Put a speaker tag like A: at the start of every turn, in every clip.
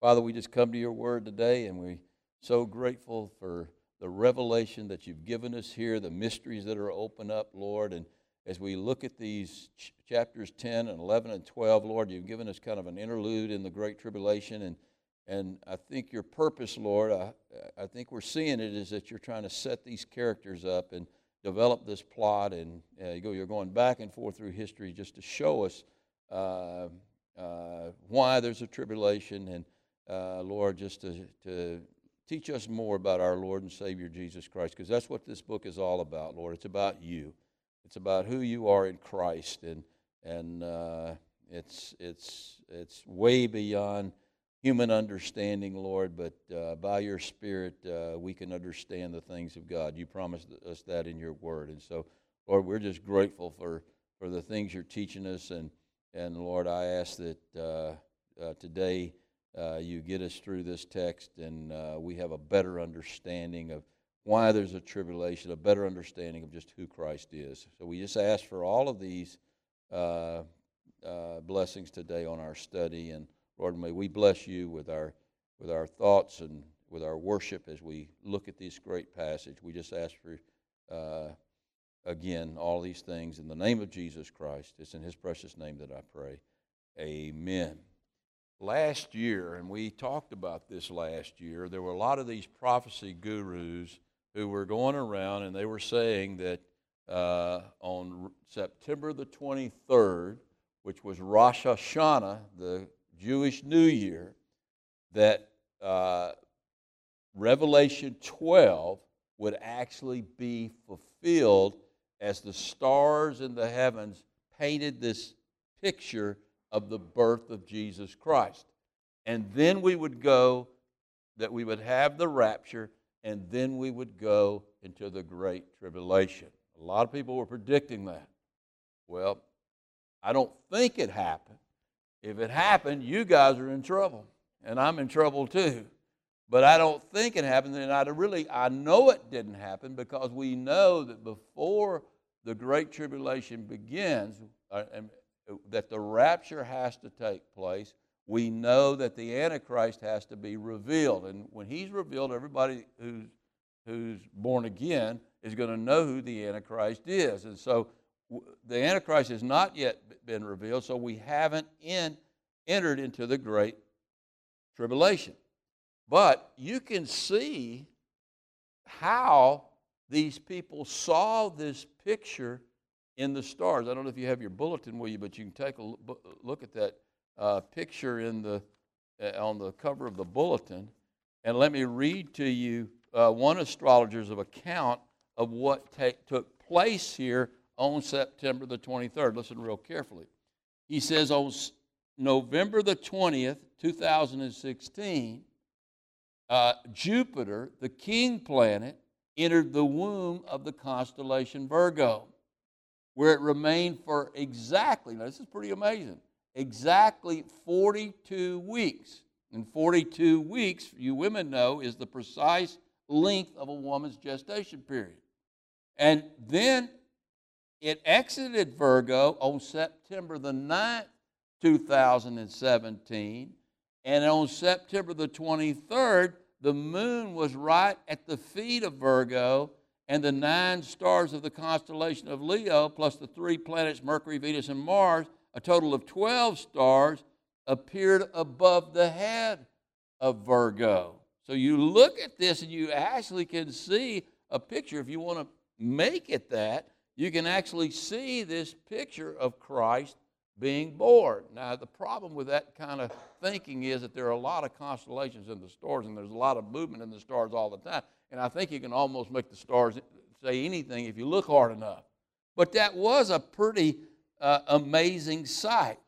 A: Father, we just come to your word today and we're so grateful for the revelation that you've given us here, the mysteries that are open up, Lord. And as we look at these ch- chapters 10 and 11 and 12, Lord, you've given us kind of an interlude in the Great Tribulation. And, and I think your purpose, Lord, I, I think we're seeing it is that you're trying to set these characters up and develop this plot. And uh, you go, you're going back and forth through history just to show us uh, uh, why there's a tribulation. And uh, Lord, just to, to teach us more about our Lord and Savior Jesus Christ, because that's what this book is all about, Lord. It's about you. It's about who you are in Christ, and and uh, it's it's it's way beyond human understanding, Lord. But uh, by your Spirit, uh, we can understand the things of God. You promised us that in your Word, and so, Lord, we're just grateful for for the things you're teaching us, and and Lord, I ask that uh, uh, today uh, you get us through this text and uh, we have a better understanding of why there's a tribulation, a better understanding of just who Christ is. So we just ask for all of these uh, uh, blessings today on our study. And Lord, may we bless you with our, with our thoughts and with our worship as we look at this great passage. We just ask for, uh, again, all these things in the name of Jesus Christ. It's in his precious name that I pray. Amen last year, and we talked about this last year, there were a lot of these prophecy gurus who were going around and they were saying that uh, on September the 23rd, which was Rosh Hashanah, the Jewish New Year, that uh, Revelation 12 would actually be fulfilled as the stars in the heavens painted this picture of the birth of Jesus Christ. And then we would go, that we would have the rapture, and then we would go into the great tribulation. A lot of people were predicting that. Well, I don't think it happened. If it happened, you guys are in trouble, and I'm in trouble too. But I don't think it happened, and I really I know it didn't happen because we know that before the great tribulation begins, uh, and that the rapture has to take place. We know that the Antichrist has to be revealed. And when he's revealed, everybody who's, who's born again is going to know who the Antichrist is. And so the Antichrist has not yet been revealed, so we haven't in, entered into the great tribulation. But you can see how these people saw this picture in the stars. I don't know if you have your bulletin with you, but you can take a look at that uh, picture in the, uh, on the cover of the bulletin. And let me read to you uh, one astrologer's account of what took place here on September the 23rd. Listen real carefully. He says on November the 20th, 2016, uh, Jupiter, the king planet, entered the womb of the constellation Virgo where it remained for exactly, now this is pretty amazing, exactly 42 weeks. And 42 weeks, you women know, is the precise length of a woman's gestation period. And then it exited Virgo on September the 9th, 2017. And on September the 23rd, the moon was right at the feet of Virgo and the nine stars of the constellation of Leo, plus the three planets, Mercury, Venus, and Mars, a total of 12 stars, appeared above the head of Virgo. So you look at this and you actually can see a picture. If you want to make it that, you can actually see this picture of Christ being born. Now, the problem with that kind of thinking is that there are a lot of constellations in the stars and there's a lot of movement in the stars all the time. And I think you can almost make the stars say anything if you look hard enough. But that was a pretty uh, amazing sight.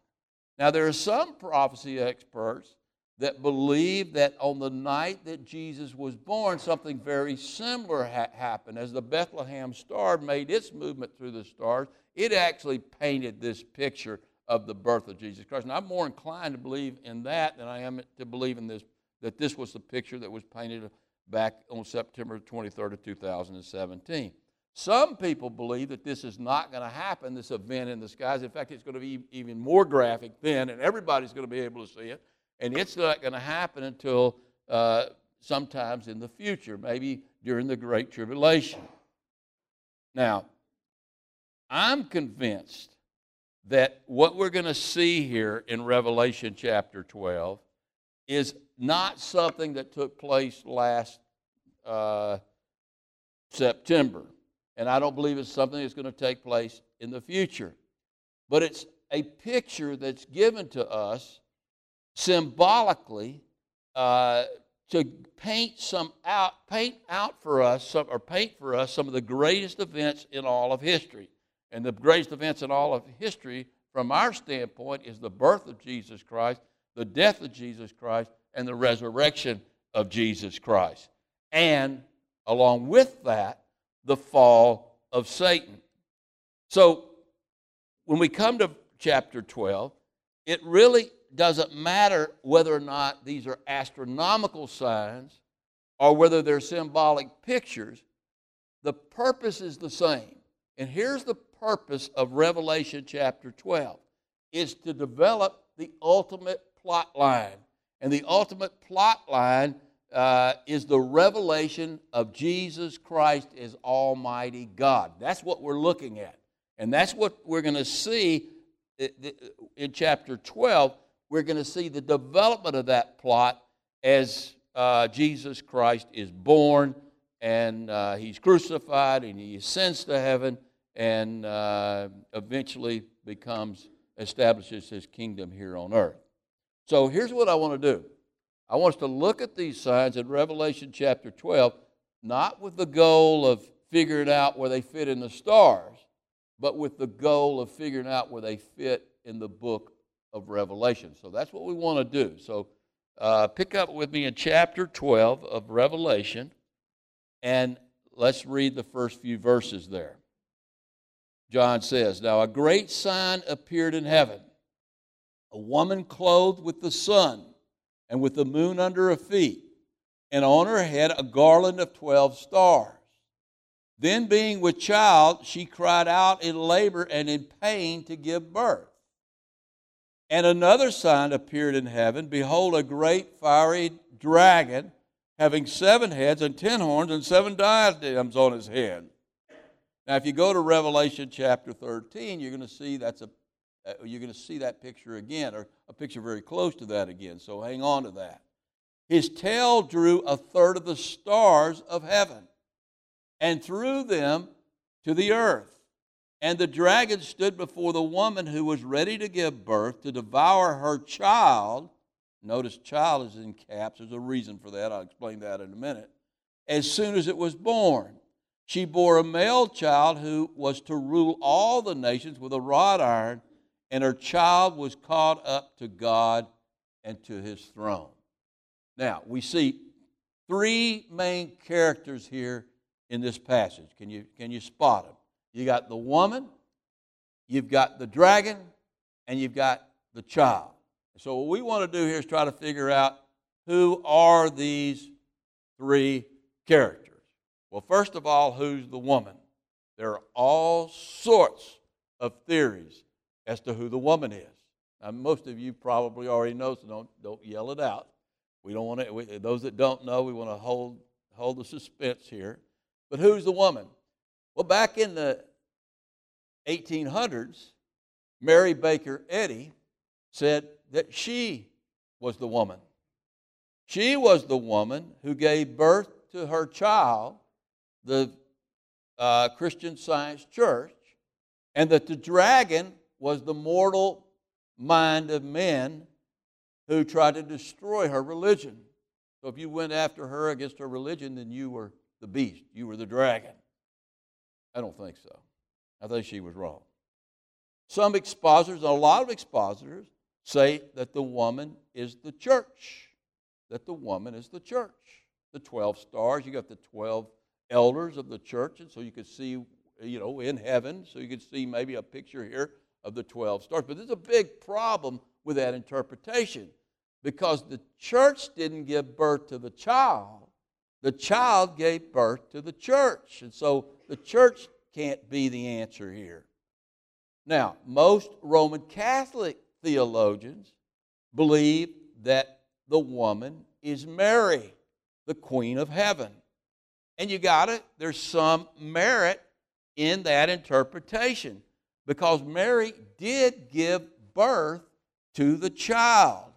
A: Now, there are some prophecy experts that believe that on the night that Jesus was born, something very similar ha- happened. As the Bethlehem star made its movement through the stars, it actually painted this picture of the birth of Jesus Christ. And I'm more inclined to believe in that than I am to believe in this, that this was the picture that was painted back on September 23rd of 2017. Some people believe that this is not going to happen, this event in the skies. In fact, it's going to be even more graphic then, and everybody's going to be able to see it. And it's not going to happen until uh, sometimes in the future, maybe during the Great Tribulation. Now, I'm convinced that what we're going to see here in Revelation chapter 12 is not something that took place last uh, September. And I don't believe it's something that's going to take place in the future. But it's a picture that's given to us symbolically uh, to paint some out, paint out for us, some, or paint for us some of the greatest events in all of history. And the greatest events in all of history, from our standpoint, is the birth of Jesus Christ, the death of Jesus Christ, and the resurrection of Jesus Christ. And along with that, the fall of Satan. So when we come to chapter 12, it really doesn't matter whether or not these are astronomical signs or whether they're symbolic pictures. The purpose is the same. And here's the purpose of Revelation chapter 12 is to develop the ultimate plot line. And the ultimate plot line uh, is the revelation of Jesus Christ as Almighty God. That's what we're looking at. And that's what we're going to see in chapter 12. We're going to see the development of that plot as uh, Jesus Christ is born and uh, he's crucified and he ascends to heaven and uh, eventually becomes establishes his kingdom here on earth. So here's what I want to do. I want us to look at these signs in Revelation chapter 12, not with the goal of figuring out where they fit in the stars, but with the goal of figuring out where they fit in the book of Revelation. So that's what we want to do. So uh, pick up with me in chapter 12 of Revelation, and let's read the first few verses there. John says, Now a great sign appeared in heaven a woman clothed with the sun and with the moon under her feet, and on her head a garland of 12 stars. Then, being with child, she cried out in labor and in pain to give birth. And another sign appeared in heaven Behold, a great fiery dragon, having seven heads and ten horns and seven diadems on his head now, if you go to Revelation chapter 13, you're going to see that's a Uh, you're going to see that picture again, or a picture very close to that again. So hang on to that. His tail drew a third of the stars of heaven and threw them to the earth. And the dragon stood before the woman who was ready to give birth to devour her child. Notice child is in caps. There's a reason for that. I'll explain that in a minute. As soon as it was born. She bore a male child who was to rule all the nations with a rod iron, and her child was caught up to God and to his throne. Now, we see three main characters here in this passage. Can you, can you spot them? You got the woman, you've got the dragon, and you've got the child. So, what we want to do here is try to figure out who are these three characters. Well, first of all, who's the woman? There are all sorts of theories as to who the woman is. Now, most of you probably already know, so don't, don't yell it out. We don't want to, those that don't know, we want to hold, hold the suspense here. But who's the woman? Well, back in the 1800s, Mary Baker Eddy said that she was the woman. She was the woman who gave birth to her child the uh, Christian Science Church, and that the dragon was the mortal mind of men who tried to destroy her religion. So if you went after her against her religion, then you were the beast, you were the dragon. I don't think so. I think she was wrong. Some expositors, a lot of expositors, say that the woman is the church. That the woman is the church. The 12 stars, you got the 12 elders of the church, and so you could see, you know, in heaven, so you could see maybe a picture here of the 12 stars. But there's a big problem with that interpretation because the church didn't give birth to the child, the child gave birth to the church. And so the church can't be the answer here. Now, most Roman Catholic theologians believe that the woman is Mary, the Queen of Heaven. And you got it, there's some merit in that interpretation because Mary did give birth to the child.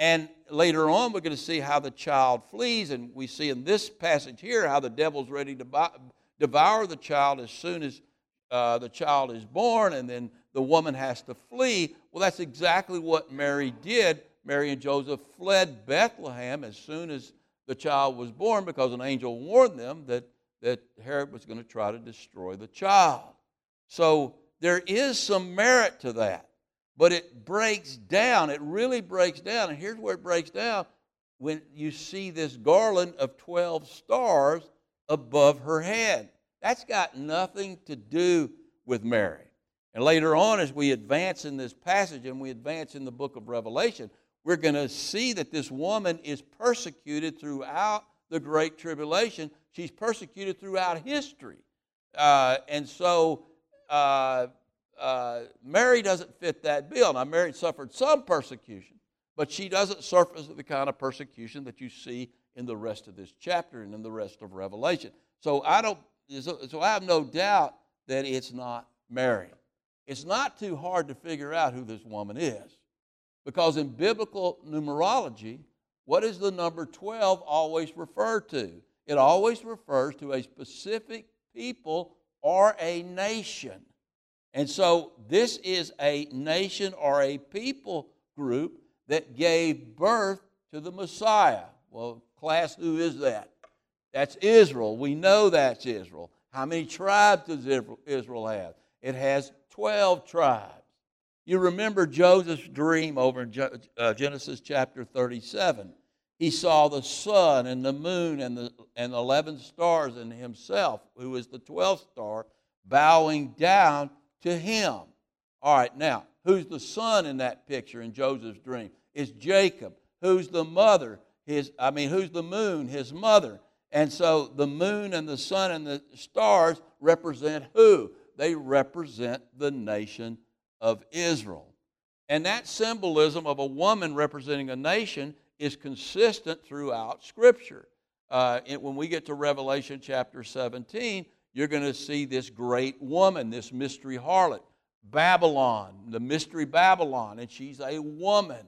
A: And later on, we're going to see how the child flees. And we see in this passage here how the devil's ready to devour the child as soon as uh, the child is born, and then the woman has to flee. Well, that's exactly what Mary did. Mary and Joseph fled Bethlehem as soon as the child was born because an angel warned them that, that Herod was going to try to destroy the child. So there is some merit to that. But it breaks down. It really breaks down. And here's where it breaks down when you see this garland of 12 stars above her head. That's got nothing to do with Mary. And later on, as we advance in this passage and we advance in the book of Revelation, we're going to see that this woman is persecuted throughout the Great Tribulation. She's persecuted throughout history. Uh, and so uh, uh, Mary doesn't fit that bill. Now, Mary suffered some persecution, but she doesn't suffer the kind of persecution that you see in the rest of this chapter and in the rest of Revelation. So I don't. So, I have no doubt that it's not Mary. It's not too hard to figure out who this woman is, because in biblical numerology, what is the number 12 always refer to? It always refers to a specific people or a nation. And so this is a nation or a people group that gave birth to the Messiah. Well, class, who is that? That's Israel. We know that's Israel. How many tribes does Israel have? It has 12 tribes. You remember Joseph's dream over in uh, Genesis chapter 37. He saw the sun and the moon and the and 11 stars and himself, who is the 12th star, bowing down to him. All right, now, who's the son in that picture in Joseph's dream? Is Jacob. Who's the mother? His, I mean, who's the moon? His mother. And so the moon and the sun and the stars represent who? They represent the nation of Israel. And that symbolism of a woman representing a nation is consistent throughout Scripture. Uh, it, when we get to Revelation chapter 17, you're going to see this great woman, this mystery harlot, Babylon, the mystery Babylon, and she's a woman.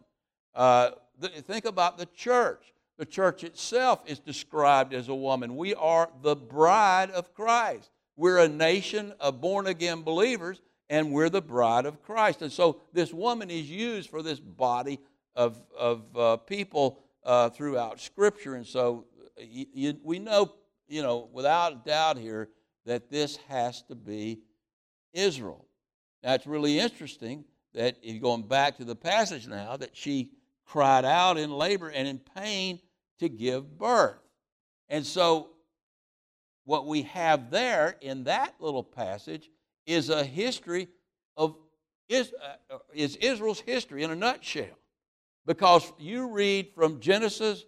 A: Uh, th- think about the church. The church itself is described as a woman. We are the bride of Christ. We're a nation of born again believers, and we're the bride of Christ. And so this woman is used for this body of, of uh, people uh, throughout Scripture. And so you, you, we know, you know, without a doubt here, that this has to be Israel. Now, it's really interesting that, going back to the passage now, that she cried out in labor and in pain to give birth. And so, what we have there in that little passage is a history of is, uh, is Israel's history in a nutshell. Because you read from Genesis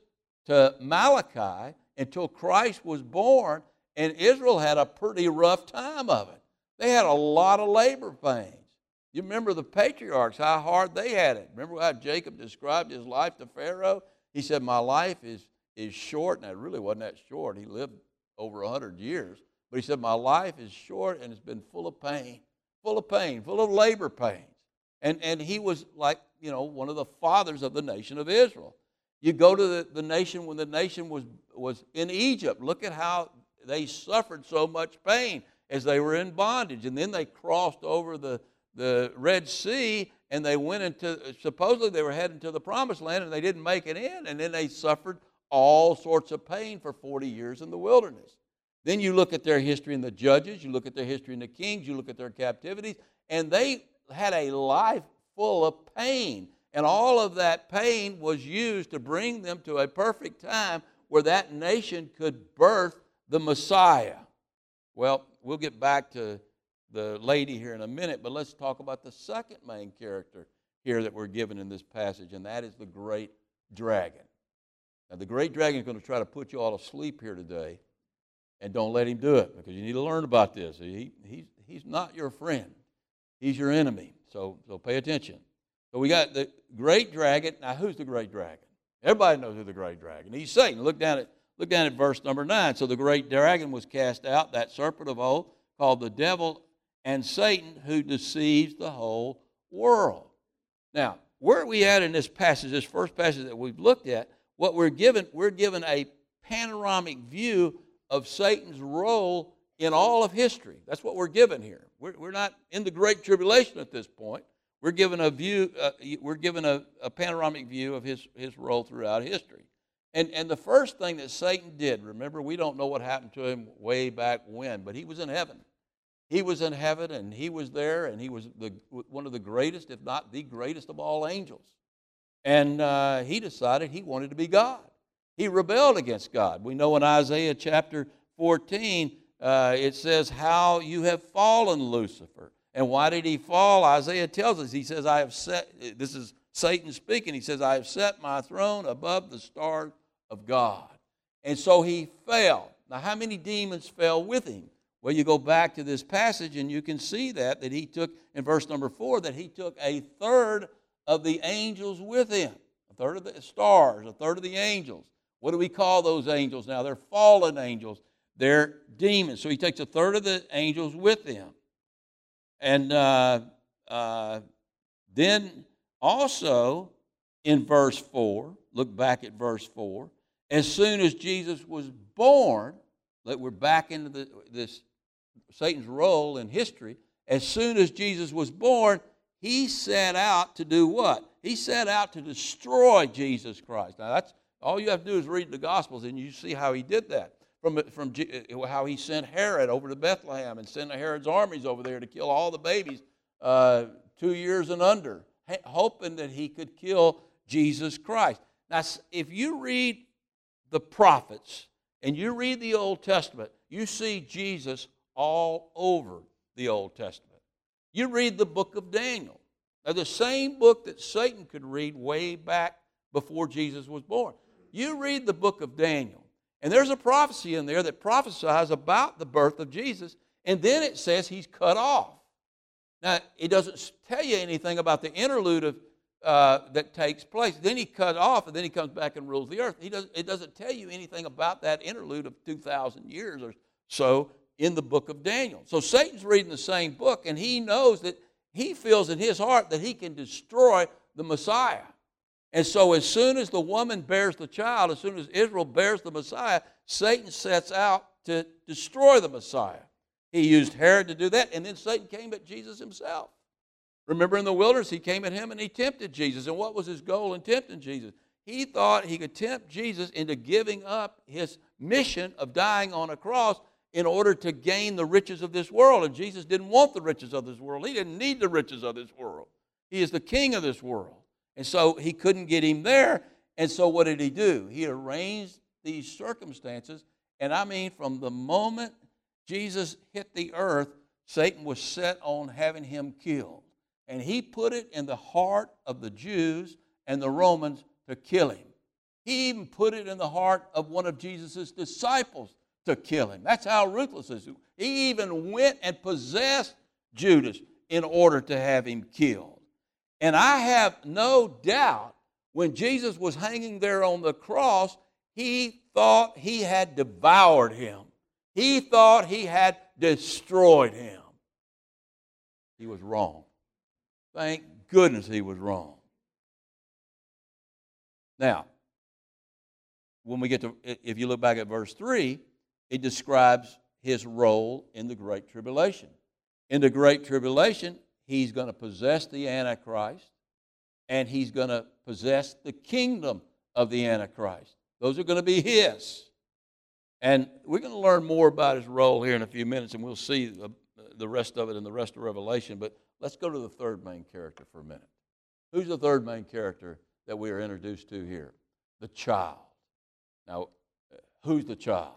A: to Malachi until Christ was born, and Israel had a pretty rough time of it. They had a lot of labor pains. You remember the patriarchs, how hard they had it. Remember how Jacob described his life to Pharaoh? He said, My life is, is short. And it really wasn't that short. He lived over 100 years. But he said, My life is short and it's been full of pain, full of pain, full of labor pains. And, and he was like, you know, one of the fathers of the nation of Israel. You go to the, the nation when the nation was, was in Egypt. Look at how they suffered so much pain as they were in bondage. And then they crossed over the, the Red Sea and they went into, supposedly they were heading to the promised land and they didn't make it in. And then they suffered all sorts of pain for 40 years in the wilderness. Then you look at their history in the judges, you look at their history in the kings, you look at their captivities, and they had a life full of pain. And all of that pain was used to bring them to a perfect time where that nation could birth the Messiah. Well, we'll get back to the lady here in a minute, but let's talk about the second main character here that we're given in this passage, and that is the great dragon. Now, the great dragon is going to try to put you all to sleep here today, and don't let him do it because you need to learn about this. He, he's, he's not your friend, he's your enemy. So, so pay attention. So we got the great dragon. Now, who's the great dragon? Everybody knows who the great dragon. Is. He's Satan. Look down at look down at verse number nine. So the great dragon was cast out, that serpent of old, called the devil and Satan, who deceives the whole world. Now, where are we at in this passage, this first passage that we've looked at? What we're given, we're given a panoramic view of Satan's role in all of history. That's what we're given here. We're, we're not in the Great Tribulation at this point. We're given a view, uh, we're given a, a panoramic view of his, his role throughout history. And, and the first thing that Satan did, remember, we don't know what happened to him way back when, but he was in heaven. He was in heaven and he was there, and he was the, one of the greatest, if not the greatest of all angels. And uh, he decided he wanted to be God. He rebelled against God. We know in Isaiah chapter 14, uh, it says, How you have fallen, Lucifer. And why did he fall? Isaiah tells us, he says, I have set, this is Satan speaking, he says, I have set my throne above the stars of God. And so he fell. Now, how many demons fell with him? Well, you go back to this passage and you can see that, that he took, in verse number four, that he took a third of the angels with him. A third of the stars, a third of the angels. What do we call those angels now? They're fallen angels. They're demons. So he takes a third of the angels with him. And uh, uh, then also in verse 4, look back at verse 4, as soon as Jesus was born, that we're back into the, this Satan's role in history. As soon as Jesus was born, he set out to do what? He set out to destroy Jesus Christ. Now, that's all you have to do is read the Gospels and you see how he did that from, from uh, how he sent Herod over to Bethlehem and sent Herod's armies over there to kill all the babies uh, two years and under, hoping that he could kill Jesus Christ. Now, if you read the prophets and you read the Old Testament, you see Jesus all over the Old Testament. You read the book of Daniel. Now, the same book that Satan could read way back before Jesus was born. You read the book of Daniel, and there's a prophecy in there that prophesies about the birth of Jesus, and then it says he's cut off. Now, it doesn't tell you anything about the interlude of, uh, that takes place. Then he cut off, and then he comes back and rules the earth. He does, it doesn't tell you anything about that interlude of 2,000 years or so in the book of Daniel. So Satan's reading the same book, and he knows that he feels in his heart that he can destroy the Messiah. And so, as soon as the woman bears the child, as soon as Israel bears the Messiah, Satan sets out to destroy the Messiah. He used Herod to do that, and then Satan came at Jesus himself. Remember in the wilderness, he came at him and he tempted Jesus. And what was his goal in tempting Jesus? He thought he could tempt Jesus into giving up his mission of dying on a cross in order to gain the riches of this world. And Jesus didn't want the riches of this world, he didn't need the riches of this world. He is the king of this world. And so he couldn't get him there. And so what did he do? He arranged these circumstances. And I mean, from the moment Jesus hit the earth, Satan was set on having him killed. And he put it in the heart of the Jews and the Romans to kill him. He even put it in the heart of one of Jesus' disciples to kill him. That's how ruthless he is. He even went and possessed Judas in order to have him killed. And I have no doubt when Jesus was hanging there on the cross, he thought he had devoured him. He thought he had destroyed him. He was wrong. Thank goodness he was wrong. Now, when we get to, if you look back at verse 3, it describes his role in the Great Tribulation. In the Great Tribulation, he's going to possess the Antichrist and he's going to possess the kingdom of the Antichrist. Those are going to be his. And we're going to learn more about his role here in a few minutes, and we'll see the, the rest of it in the rest of Revelation. But let's go to the third main character for a minute. Who's the third main character that we are introduced to here? The child. Now, who's the child?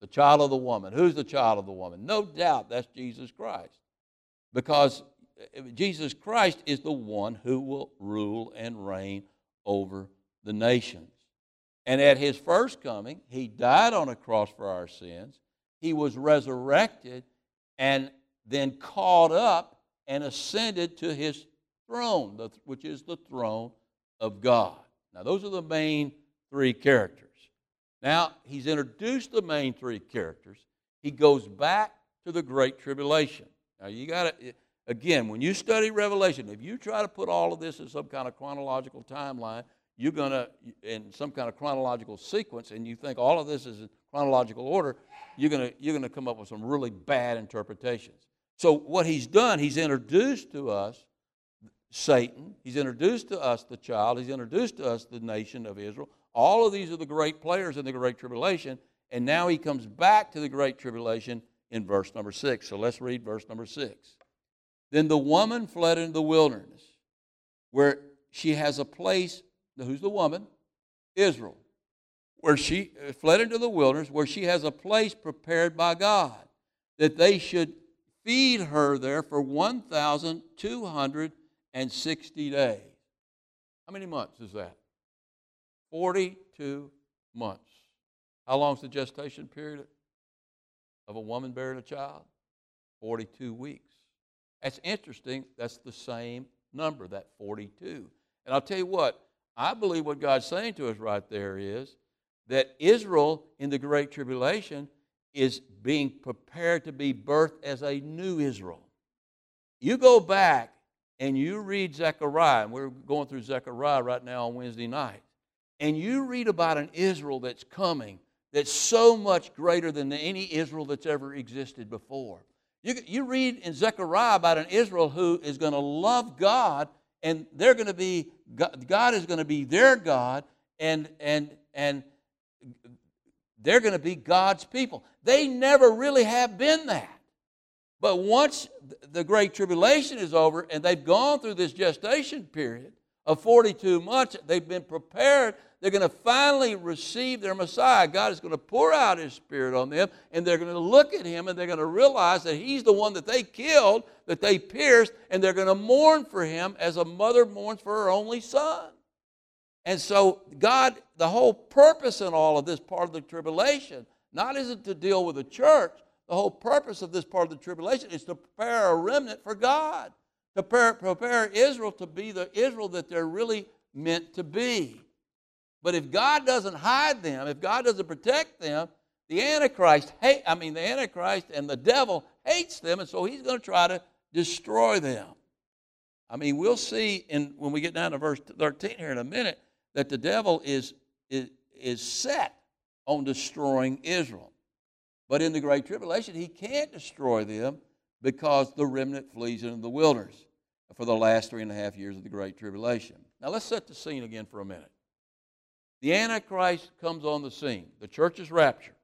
A: The child of the woman. Who's the child of the woman? No doubt that's Jesus Christ. Because Jesus Christ is the one who will rule and reign over the nations. And at his first coming, he died on a cross for our sins. He was resurrected and then caught up and ascended to his throne, which is the throne of God. Now, those are the main three characters. Now, he's introduced the main three characters. He goes back to the Great Tribulation. Now, you got to, again, when you study Revelation, if you try to put all of this in some kind of chronological timeline, you're going to, in some kind of chronological sequence, and you think all of this is in chronological order, you're going to, you're going to come up with some really bad interpretations. So, what he's done, he's introduced to us Satan, he's introduced to us the child, he's introduced to us the nation of Israel. All of these are the great players in the Great Tribulation, and now he comes back to the Great Tribulation in verse number six. So, let's read verse number six. Then the woman fled into the wilderness, where she has a place. Who's the woman? Israel. Where she uh, fled into the wilderness, where she has a place prepared by God, that they should feed her there for 1,260 days. How many months is that? 42 months. How long is the gestation period of a woman bearing a child? 42 weeks. That's interesting. That's the same number, that 42. And I'll tell you what, I believe what God's saying to us right there is that Israel in the Great Tribulation is being prepared to be birthed as a new Israel. You go back and you read Zechariah, and we're going through Zechariah right now on Wednesday night, and you read about an Israel that's coming that's so much greater than any Israel that's ever existed before. You, you read in Zechariah about an Israel who is going to love God, and they're going to be, God is going to be their God, and, and, and they're going to be God's people. They never really have been that. But once the Great Tribulation is over and they've gone through this gestation period of 42 months, they've been prepared. They're going to finally receive their Messiah. God is going to pour out His Spirit on them, and they're going to look at Him and they're going to realize that He's the one that they killed, that they pierced, and they're going to mourn for Him as a mother mourns for her only son. And so, God, the whole purpose in all of this part of the tribulation, not isn't to deal with the church. The whole purpose of this part of the tribulation is to prepare a remnant for God, to prepare, Israel to be the Israel that they're really meant to be. But if God doesn't hide them, if God doesn't protect them, the Antichrist hate, I mean the Antichrist and the devil hates them, and so he's going to try to destroy them. I mean, we'll see in when we get down to verse 13 here in a minute that the devil is, is, is set on destroying Israel. But in the Great Tribulation, he can't destroy them because the remnant flees into the wilderness for the last three and a half years of the Great Tribulation. Now let's set the scene again for a minute. The Antichrist comes on the scene. The church is raptured.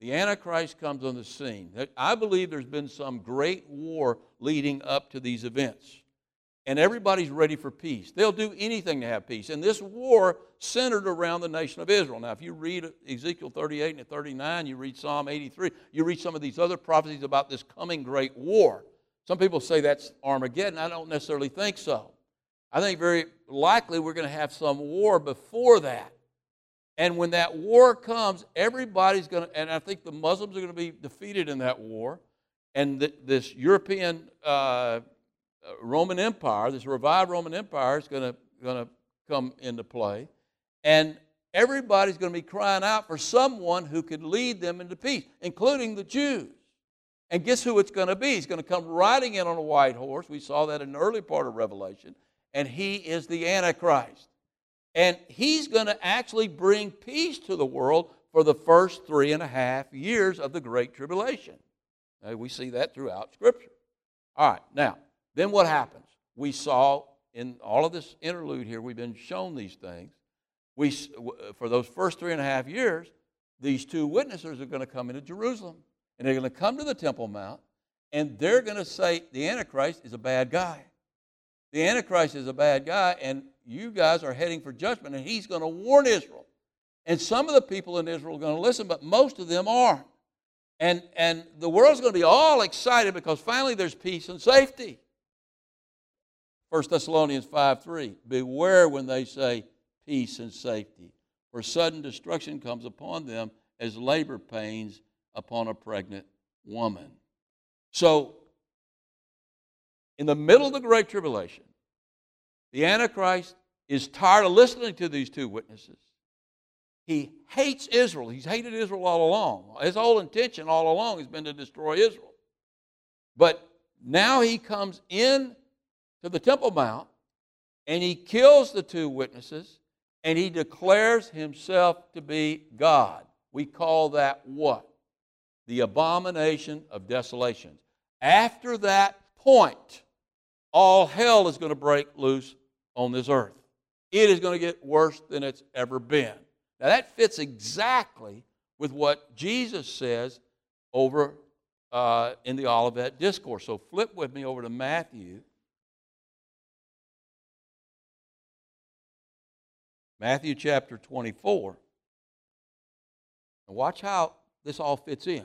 A: The Antichrist comes on the scene. I believe there's been some great war leading up to these events and everybody's ready for peace. They'll do anything to have peace. And this war centered around the nation of Israel. Now, if you read Ezekiel 38 and 39, you read Psalm 83, you read some of these other prophecies about this coming great war. Some people say that's Armageddon. I don't necessarily think so. I think very likely we're going to have some war before that. And when that war comes, everybody's going to, and I think the Muslims are going to be defeated in that war. And this European uh, Roman Empire, this revived Roman Empire, is going to, come into play. And everybody's going to be crying out for someone who could lead them into peace, including the Jews. And guess who it's going to be? He's going to come riding in on a white horse. We saw that in the early part of Revelation. And he is the Antichrist. And he's going to actually bring peace to the world for the first three and a half years of the Great Tribulation. Now, we see that throughout Scripture. All right, now, then what happens? We saw in all of this interlude here, we've been shown these things. We, for those first three and a half years, these two witnesses are going to come into Jerusalem. And they're going to come to the Temple Mount, and they're going to say the Antichrist is a bad guy. The Antichrist is a bad guy, and you guys are heading for judgment, and he's going to warn Israel. And some of the people in Israel are going to listen, but most of them aren't. And, and the world's going to be all excited because finally there's peace and safety. 1 Thessalonians 5 3. Beware when they say peace and safety, for sudden destruction comes upon them as labor pains upon a pregnant woman. So, in the middle of the Great Tribulation, The Antichrist is tired of listening to these two witnesses. He hates Israel. He's hated Israel all along. His whole intention all along has been to destroy Israel. But now he comes in to the Temple Mount and he kills the two witnesses and he declares himself to be God. We call that what? The abomination of desolation. After that point, all hell is going to break loose on this earth. It is going to get worse than it's ever been. Now, that fits exactly with what Jesus says over uh, in the Olivet Discourse. So, flip with me over to Matthew. Matthew chapter 24. And watch how this all fits in.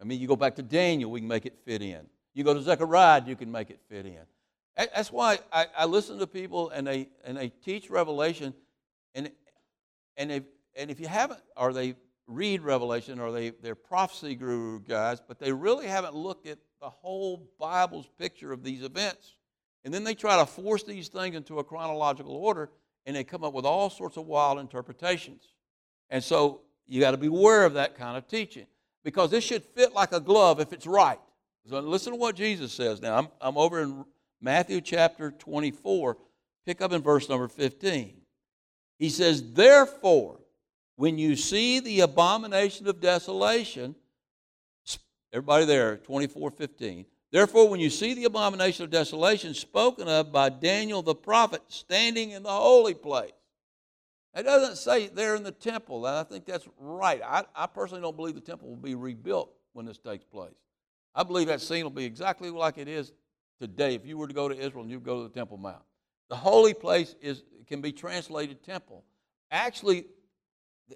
A: I mean, you go back to Daniel, we can make it fit in. You go to Zechariah, you can make it fit in. That's why I, I listen to people and they, and they teach Revelation, and, and, they, and if you haven't, or they read Revelation, or they, they're prophecy guru guys, but they really haven't looked at the whole Bible's picture of these events. And then they try to force these things into a chronological order, and they come up with all sorts of wild interpretations. And so you got to be aware of that kind of teaching because this should fit like a glove if it's right. So listen to what Jesus says now. I'm, I'm over in Matthew chapter 24. Pick up in verse number 15. He says, Therefore, when you see the abomination of desolation, everybody there, 24 15. Therefore, when you see the abomination of desolation spoken of by Daniel the prophet standing in the holy place, it doesn't say there in the temple, and I think that's right. I, I personally don't believe the temple will be rebuilt when this takes place. I believe that scene will be exactly like it is today if you were to go to Israel and you go to the Temple Mount. The holy place is, can be translated temple. Actually,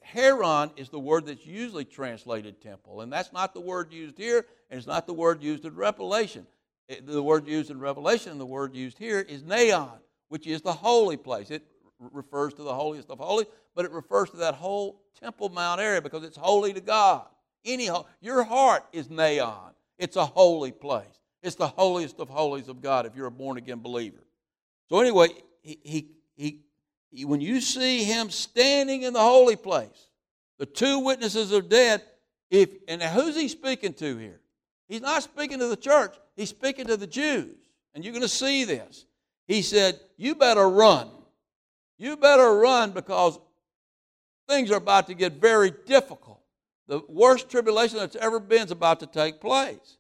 A: hieron is the word that's usually translated temple, and that's not the word used here, and it's not the word used in Revelation. Eh, the word used in Revelation and the word used here is Neon, which is the holy place. It refers to the holiest of holy, but it refers to that whole Temple Mount area because it's holy to God. Any your heart is Neon. It's a holy place. It's the holiest of holies of God if you're a born again believer. So anyway, he, he, he, when you see him standing in the holy place, the two witnesses are dead. If and who's he speaking to here? He's not speaking to the church. He's speaking to the Jews, and you're going to see this. He said, "You better run. You better run because things are about to get very difficult." The worst tribulation that's ever been is about to take place.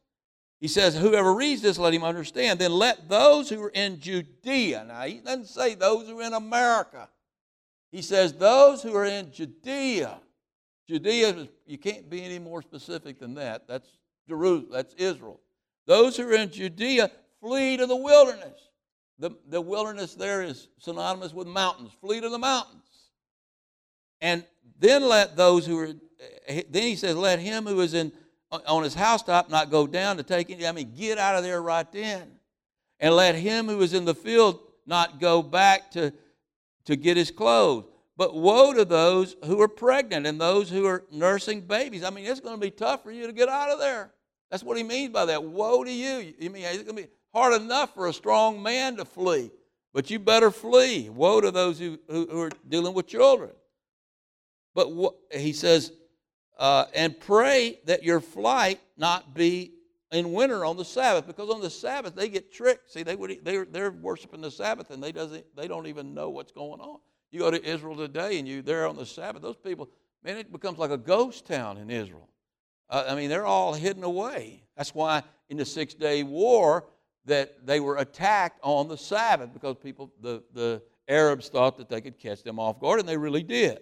A: He says, Whoever reads this, let him understand. Then let those who are in Judea, now he doesn't say those who are in America. He says, Those who are in Judea. Judea, you can't be any more specific than that. That's Jerusalem, that's Israel. Those who are in Judea, flee to the wilderness. The, the wilderness there is synonymous with mountains. Flee to the mountains. And then let those who are eh, eh, then he says, let him who is in on his housetop not go down to take any. I mean, get out of there right then. And let him who is in the field not go back to, to get his clothes. But woe to those who are pregnant and those who are nursing babies. I mean, it's going to be tough for you to get out of there. That's what he means by that. Woe to you. You mean it's going to be hard enough for a strong man to flee, but you better flee. Woe to those who, who, who are dealing with children. But what, he says, uh, and pray that your flight not be in winter on the Sabbath, because on the Sabbath they get tricked. See, they would they're, they're worshiping the Sabbath and they doesn't they don't even know what's going on. You go to Israel today and you there on the Sabbath, those people, man, it becomes like a ghost town in Israel. Uh, I mean, they're all hidden away. That's why in the Six Day War that they were attacked on the Sabbath because people the the Arabs thought that they could catch them off guard, and they really did.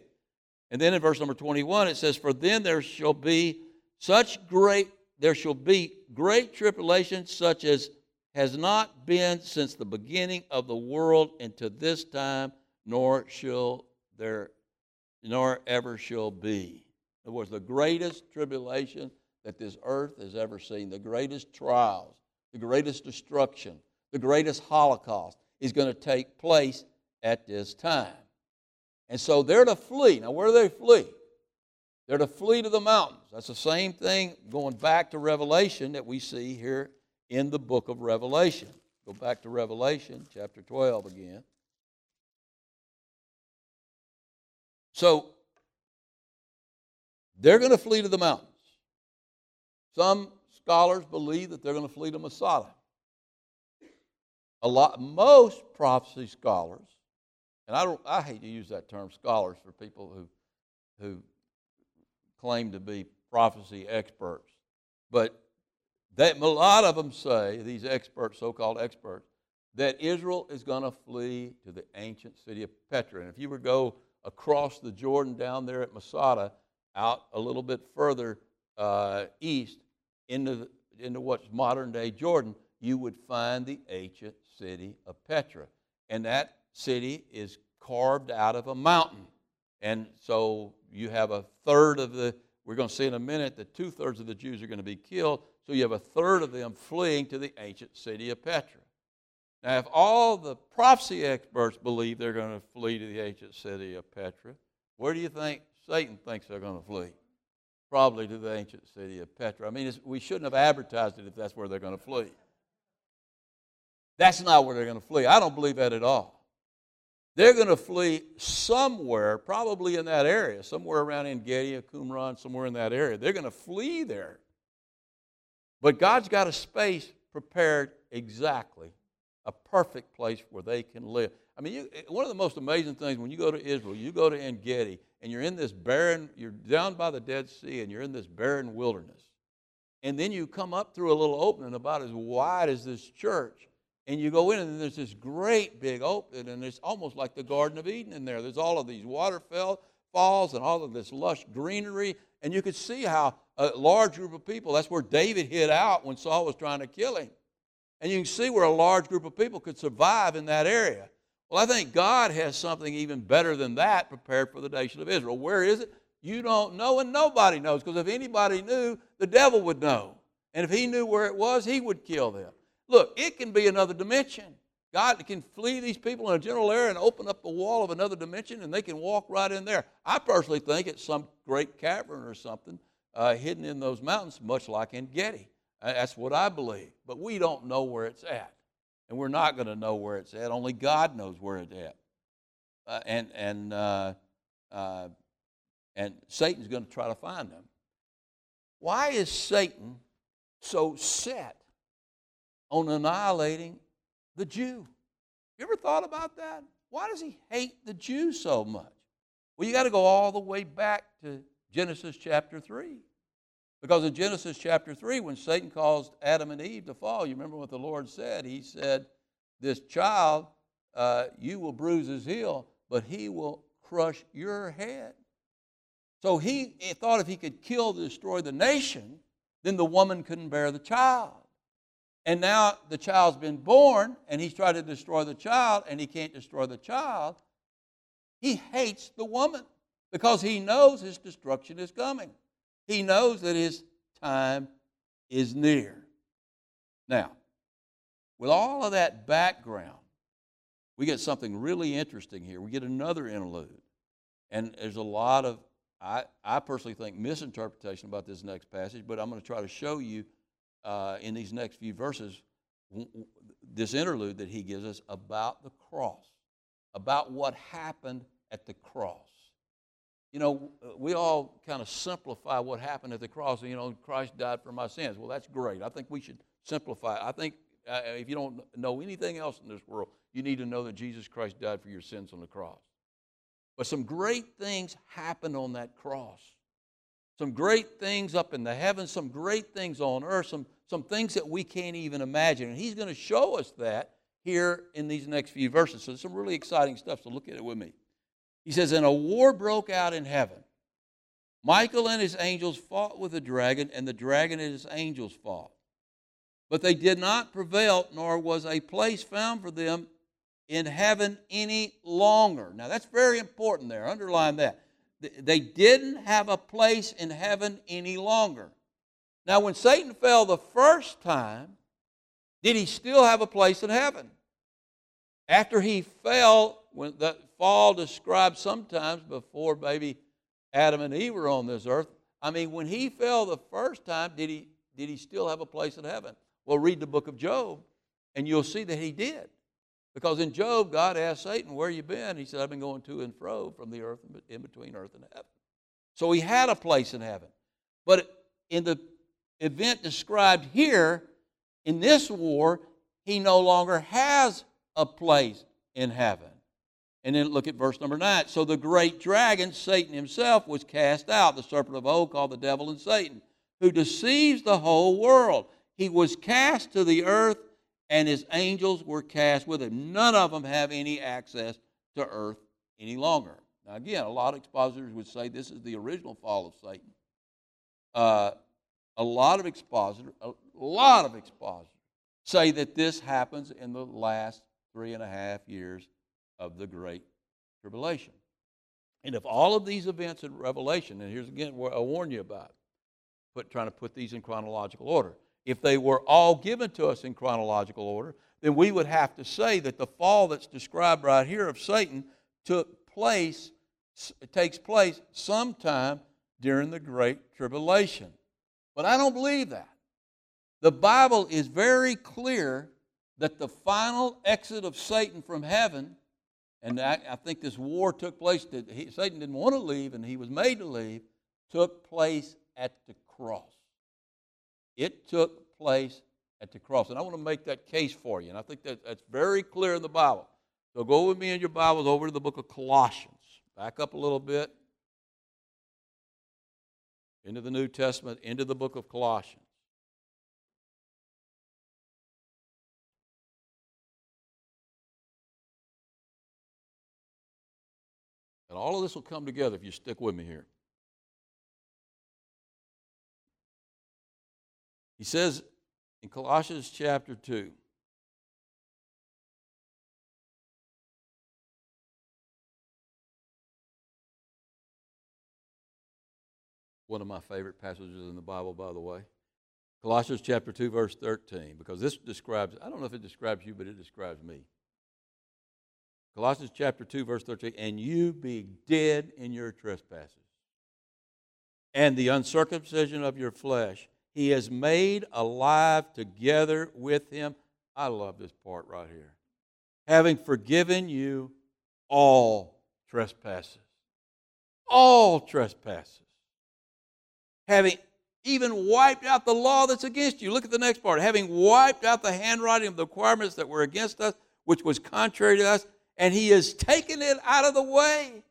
A: And then in verse number 21, it says, For then there shall be such great, there shall be great tribulation such as has not been since the beginning of the world into this time, nor shall there, nor ever shall be. It was the greatest tribulation that this earth has ever seen, the greatest trials, the greatest destruction, the greatest Holocaust is going to take place at this time. And so they're to flee. Now, where do they flee? They're to flee to the mountains. That's the same thing going back to Revelation that we see here in the book of Revelation. Go back to Revelation chapter 12 again. So, they're going to flee to the mountains. Some scholars believe that they're going to flee to Masada. A lot, most prophecy scholars, and I, don't, I hate to use that term scholars for people who, who claim to be prophecy experts, but that, a lot of them say, these experts, so called experts, that Israel is going to flee to the ancient city of Petra. And if you were to go across the Jordan down there at Masada, out a little bit further uh, east into, the, into what's modern day Jordan, you would find the ancient city of Petra. And that city is carved out of a mountain. And so you have a third of the, we're going to see in a minute that two thirds of the Jews are going to be killed. So you have a third of them fleeing to the ancient city of Petra. Now, if all the prophecy experts believe they're going to flee to the ancient city of Petra, where do you think Satan thinks they're going to flee? Probably to the ancient city of Petra. I mean, we shouldn't have advertised it if that's where they're going to flee. That's not where they're going to flee. I don't believe that at all. They're going to flee somewhere, probably in that area, somewhere around Engedi or Qumran, somewhere in that area. They're going to flee there. But God's got a space prepared exactly, a perfect place where they can live. I mean, you, eh, one of the most amazing things when you go to Israel, you go to Engedi, and you're in this barren, you're down by the Dead Sea, and you're in this barren wilderness. And then you come up through a little opening about as wide as this church and you go in, and there's this great big opening, and it's almost like the Garden of Eden in there. There's all of these waterfall falls and all of this lush greenery, and you could see how a large group of people, that's where David hid out when Saul was trying to kill him. And you can see where a large group of people could survive in that area. Well, I think God has something even better than that prepared for the nation of Israel. Where is it? You don't know, and nobody knows, because if anybody knew, the devil would know. And if he knew where it was, he would kill them. Look, it can be another dimension. God can flee these people in a general area and open up the wall of another dimension, and they can walk right in there. I personally think it's some great cavern or something uh, hidden in those mountains, much like Engedi. that's what I believe. But we don't know where it's at. And we're not going to know where it's at. Only God knows where it's at. Uh, and, and, uh, uh, and Satan's going to try to find them. Why is Satan so set on annihilating the Jew. You ever thought about that? Why does he hate the Jew so much? Well, you got to go all the way back to Genesis chapter 3. Because in Genesis chapter 3, when Satan caused Adam and Eve to fall, you remember what the Lord said? He said, This child, uh, you will bruise his heel, but he will crush your head. So he, thought if he could kill, destroy the nation, then the woman couldn't bear the child. And now the child's been born and he's trying to destroy the child and he can't destroy the child. He hates the woman because he knows his destruction is coming. He knows that his time is near. Now, with all of that background, we get something really interesting here. We get another interlude. And there's a lot of, I, I personally think, misinterpretation about this next passage, but I'm going to try to show you uh, in these next few verses this interlude that he gives us about the cross, about what happened at the cross. You know, we all kind of simplify what happened at the cross. You know, Christ died for my sins. Well, that's great. I think we should simplify. I think uh, if you don't know anything else in this world, you need to know that Jesus Christ died for your sins on the cross. But some great things happened on that cross some great things up in the heavens, some great things on earth, some, some things that we can't even imagine. And he's going to show us that here in these next few verses. So, there's some really exciting stuff. So, look at it with me. He says, And a war broke out in heaven. Michael and his angels fought with the dragon, and the dragon and his angels fought. But they did not prevail, nor was a place found for them in heaven any longer. Now, that's very important there. Underline that they didn't have a place in heaven any longer. Now, when Satan fell the first time, did he still have a place in heaven? After he fell, when the fall described sometimes before maybe Adam and Eve were on this earth, I mean, when he fell the first time, did he, did he still have a place in heaven? Well, read the book of Job. And you'll see that he did. Because in Job, God asked Satan, Where you been? He said, I've been going to and fro from the earth, in between earth and heaven. So he had a place in heaven. But in the event described here, in this war, he no longer has a place in heaven. And then look at verse number nine. So the great dragon, Satan himself, was cast out, the serpent of old called the devil and Satan, who deceives the whole world. He was cast to the earth, and his angels were cast with him. None of them have any access to earth any longer. Now, again, a lot of expositors would say this is the original fall of Satan. Uh, a lot of expositors, a lot of expositors say that this happens in the last three and a half years of the Great Tribulation. And if all of these events in Revelation, and here's again where I warn you about, put, trying to put these in chronological order. If they were all given to us in chronological order, then we would have to say that the fall that's described right here of Satan took place, takes place sometime during the Great Tribulation. But I don't believe that. The Bible is very clear that the final exit of Satan from heaven, and I, I think this war took place, that he, Satan didn't want to leave and he was made to leave, took place at the cross. It took place at the cross. And I want to make that case for you. And I think that, that's very clear in the Bible. So go with me in your Bibles over to the book of Colossians. Back up a little bit into the New Testament, into the book of Colossians. And all of this will come together if you stick with me here. He says in Colossians chapter 2, one of my favorite passages in the Bible, by the way. Colossians chapter 2, verse 13, because this describes, I don't know if it describes you, but it describes me. Colossians chapter 2, verse 13, and you being dead in your trespasses and the uncircumcision of your flesh, he has made alive together with him. I love this part right here. Having forgiven you all trespasses. All trespasses having even wiped out the law that's against you. Look at the next part. Having wiped out the handwriting of the requirements that were against us, which was contrary to us, and he has taken it out of the way,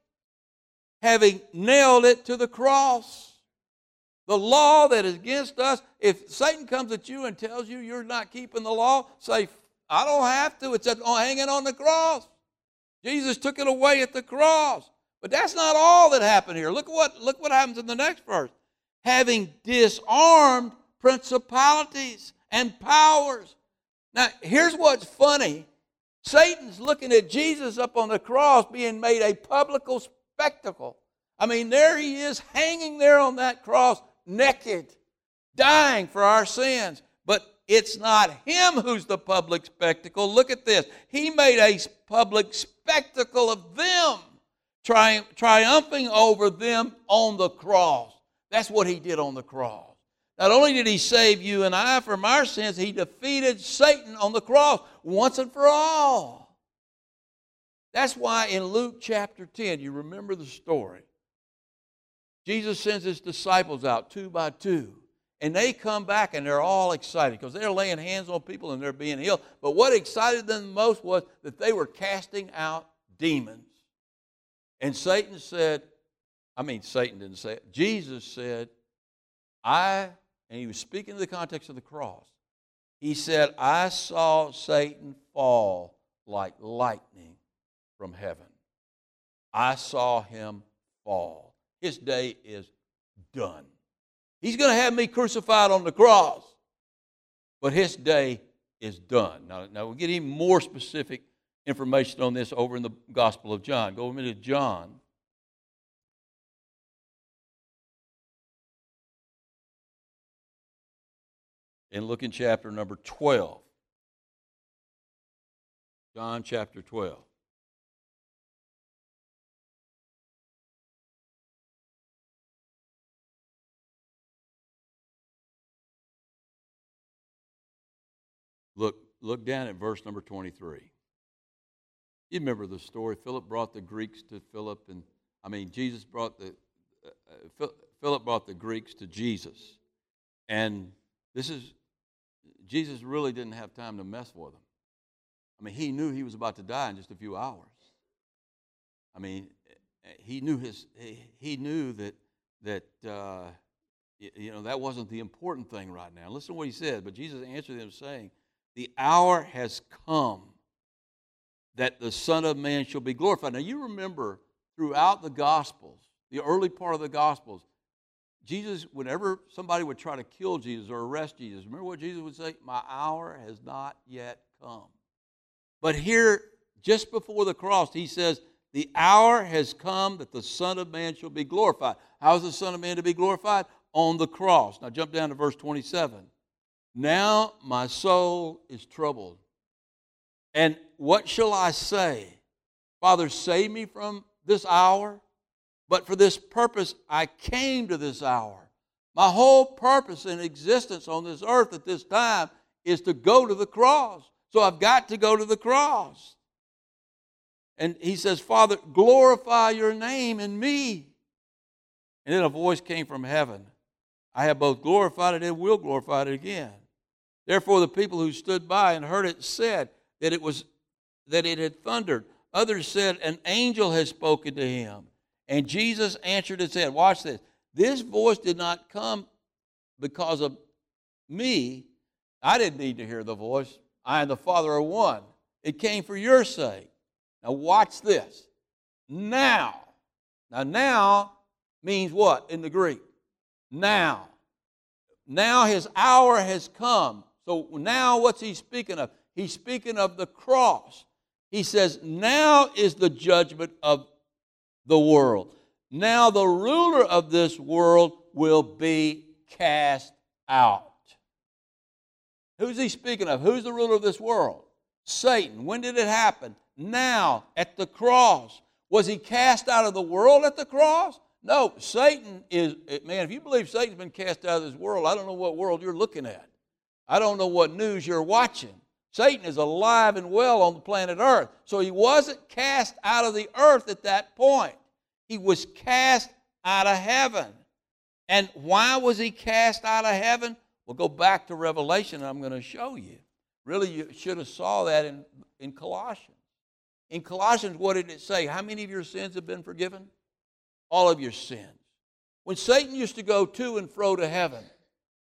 A: having nailed it to the cross. The law that is against us, if Satan comes at you and tells you you're not keeping the law, say, I don't have to. It's oh, hanging on the cross. Jesus took it away at the cross. But that's not all that happened here. Look what, look what happens in the next verse having disarmed principalities and powers. Now, here's what's funny Satan's looking at Jesus up on the cross being made a public spectacle. I mean, there he is hanging there on that cross, naked, dying for our sins. But it's not him who's the public spectacle. Look at this. He made a public spectacle of them, tri- triumphing over them on the cross. That's what he did on the cross. Not only did he save you and I from our sins, he defeated Satan on the cross once and for all. That's why in Luke chapter 10, you remember the story. Jesus sends his disciples out two by two, and they come back and they're all excited because they're laying hands on people and they're being healed. But what excited them most was that they were casting out demons. And Satan said, I mean, Satan didn't say it. Jesus said, I, and he was speaking in the context of the cross. He said, I saw Satan fall like lightning from heaven. I saw him fall. His day is done. He's going to have me crucified on the cross, but his day is done. Now, now we'll get even more specific information on this over in the Gospel of John. Go with me to John and look in chapter number 12. John chapter 12. Look, down at verse number 23. You remember the story. Philip brought the Greeks to Philip, and I mean, Jesus brought the, uh, Philip brought the Greeks to Jesus. And this is, Jesus really didn't have time to mess with them. I mean, he knew he was about to die in just a few hours. I mean, he knew his, he knew that, that, uh, you know, that wasn't the important thing right now. Listen to what he said. But Jesus answered them saying, The hour has come that the Son of Man shall be glorified. Now, you remember throughout the Gospels, the early part of the Gospels, Jesus, whenever somebody would try to kill Jesus or arrest Jesus, remember what Jesus would say? My hour has not yet come. But here, just before the cross, he says, The hour has come that the Son of Man shall be glorified. How is the Son of Man to be glorified? On the cross. Now jump down to verse 27. Now my soul is troubled. And what shall I say? Father, save me from this hour. But for this purpose I came to this hour. My whole purpose in existence on this earth at this time is to go to the cross. So I've got to go to the cross. And he says, Father, glorify your name in me. And then a voice came from heaven I have both glorified it and will glorify it again. Therefore, the people who stood by and heard it said that it was that it had thundered. Others said, An angel has spoken to him. And Jesus answered and said, Watch this. This voice did not come because of me. I didn't need to hear the voice. I and the Father are one. It came for your sake. Now, watch this. Now. Now, now means what in the Greek? Now. Now his hour has come. So now what's he speaking of? He's speaking of the cross. He says, Now is the judgment of the world. Now the ruler of this world will be cast out. Who's he speaking of? Who's the ruler of this world? Satan. When did it happen? Now, at the cross. Was he cast out of the world at the cross? No, Satan is, man, if you believe Satan's been cast out of this world, I don't know what world you're looking at. I don't know what news you're watching. Satan is alive and well on the planet Earth. So he wasn't cast out of the earth at that point. He was cast out of heaven. And why was he cast out of heaven? We'll go back to Revelation and I'm going to show you. Really, you should have saw that in, in Colossians. In Colossians, what did it say? How many of your sins have been forgiven? All of your sins. When Satan used to go to and fro to heaven,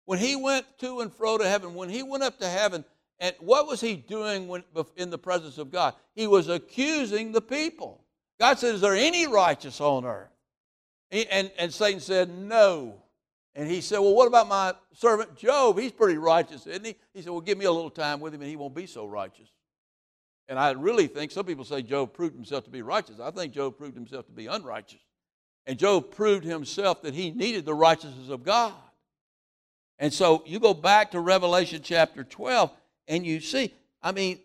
A: when he went to and fro to heaven, when he went up to heaven, and what was he doing when, in the presence of God? He was accusing the people. God said, Is there any righteous on earth? And, and Satan said, No. And he said, Well, what about my servant Job? He's pretty righteous, isn't he? He said, Well, give me a little time with him and he won't be so righteous. And I really think some people say Job proved himself to be righteous. I think Job proved himself to be unrighteous. And Job proved himself that he needed the righteousness of God. And so you go back to Revelation chapter 12, and you see, I mean,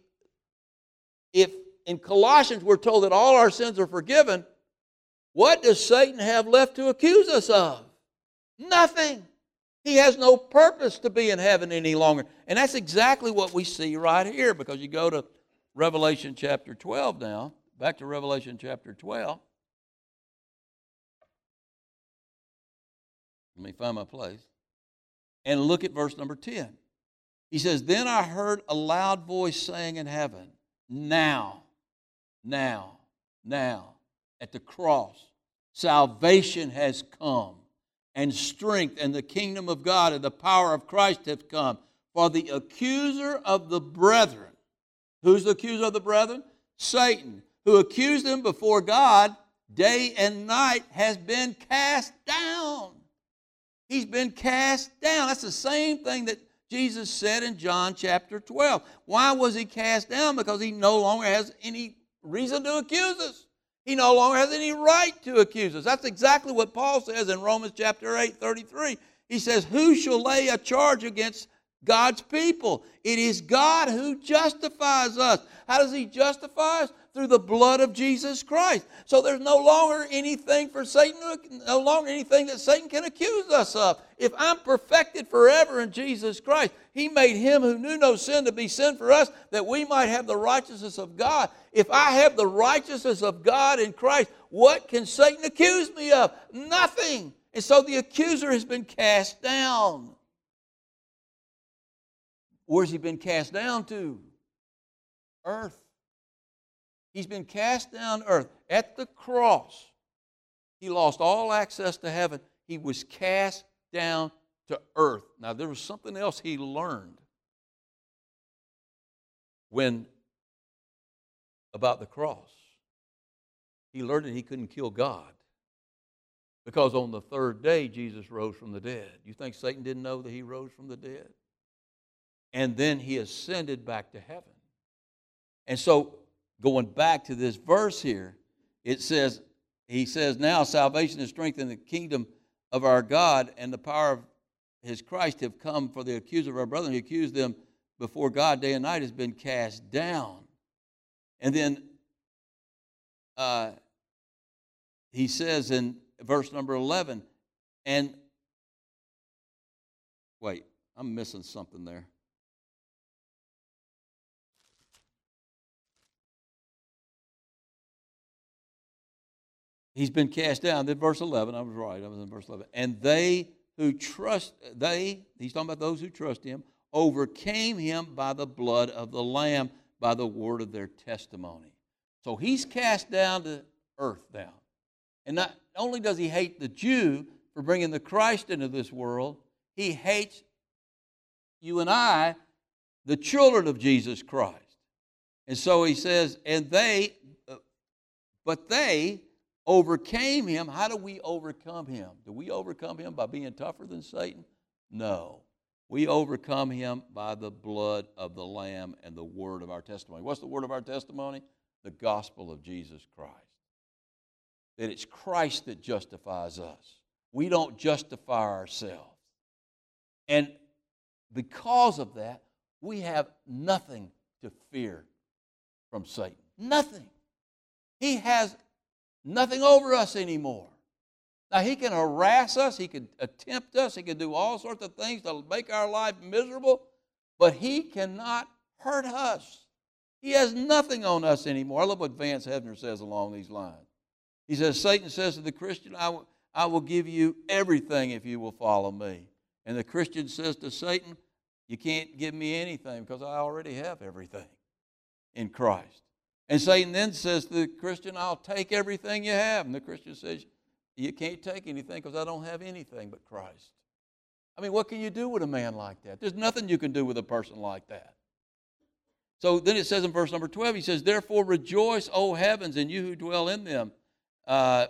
A: if in Colossians we're told that all our sins are forgiven, what does Satan have left to accuse us of? Nothing. He has no purpose to be in heaven any longer. And that's exactly what we see right here because you go to Revelation chapter 12 now, back to Revelation chapter 12. Let me find my place. And look at verse number 10. He says, Then I heard a loud voice saying in heaven, Now, now, now, at the cross, salvation has come, and strength and the kingdom of God and the power of Christ have come. For the accuser of the brethren, who's the accuser of the brethren? Satan, who accused them before God day and night, has been cast down. He's been cast down. That's the same thing that Jesus said in John chapter 12. Why was he cast down? Because he no longer has any reason to accuse us. He no longer has any right to accuse us. That's exactly what Paul says in Romans chapter 8, 33. He says, Who shall lay a charge against God's people? It is God who justifies us. How does he justify us? Through the blood of Jesus Christ. So there's no longer anything for Satan, no longer anything that Satan can accuse us of. If I'm perfected forever in Jesus Christ, He made Him who knew no sin to be sin for us that we might have the righteousness of God. If I have the righteousness of God in Christ, what can Satan accuse me of? Nothing. And so the accuser has been cast down. Where's he been cast down to? Earth. He's been cast down earth. At the cross, he lost all access to heaven. He was cast down to earth. Now, there was something else he learned when about the cross. He learned that he couldn't kill God because on the third day Jesus rose from the dead. You think Satan didn't know that he rose from the dead? And then he ascended back to heaven. And so going back to this verse here, it says, he says, now salvation and strength in the kingdom of our God and the power of his Christ have come for the accuser of our brethren. He accused them before God day and night has been cast down. And then uh, he says in verse number 11, and wait, I'm missing something there. He's been cast down. Then verse 11, I was right. I was in verse 11. And they who trust, they, he's talking about those who trust him, overcame him by the blood of the Lamb, by the word of their testimony. So he's cast down to earth now. And not only does he hate the Jew for bringing the Christ into this world, he hates you and I, the children of Jesus Christ. And so he says, and they, uh, but they overcame him. How do we overcome him? Do we overcome him by being tougher than Satan? No. We overcome him by the blood of the Lamb and the word of our testimony. What's the word of our testimony? The gospel of Jesus Christ. That it's Christ that justifies us. We don't justify ourselves. And because of that, we have nothing to fear from Satan. Nothing. He has nothing over us anymore. Now, he can harass us, he can attempt us, he can do all sorts of things to make our life miserable, but he cannot hurt us. He has nothing on us anymore. I love what Vance Havner says along these lines. He says, Satan says to the Christian, I will, I will give you everything if you will follow me. And the Christian says to Satan, You can't give me anything because I already have everything in Christ. And Satan then says to the Christian, I'll take everything you have. And the Christian says, You can't take anything because I don't have anything but Christ. I mean, what can you do with a man like that? There's nothing you can do with a person like that. So then it says in verse number 12, he says, Therefore rejoice, O heavens, and you who dwell in them. Uh,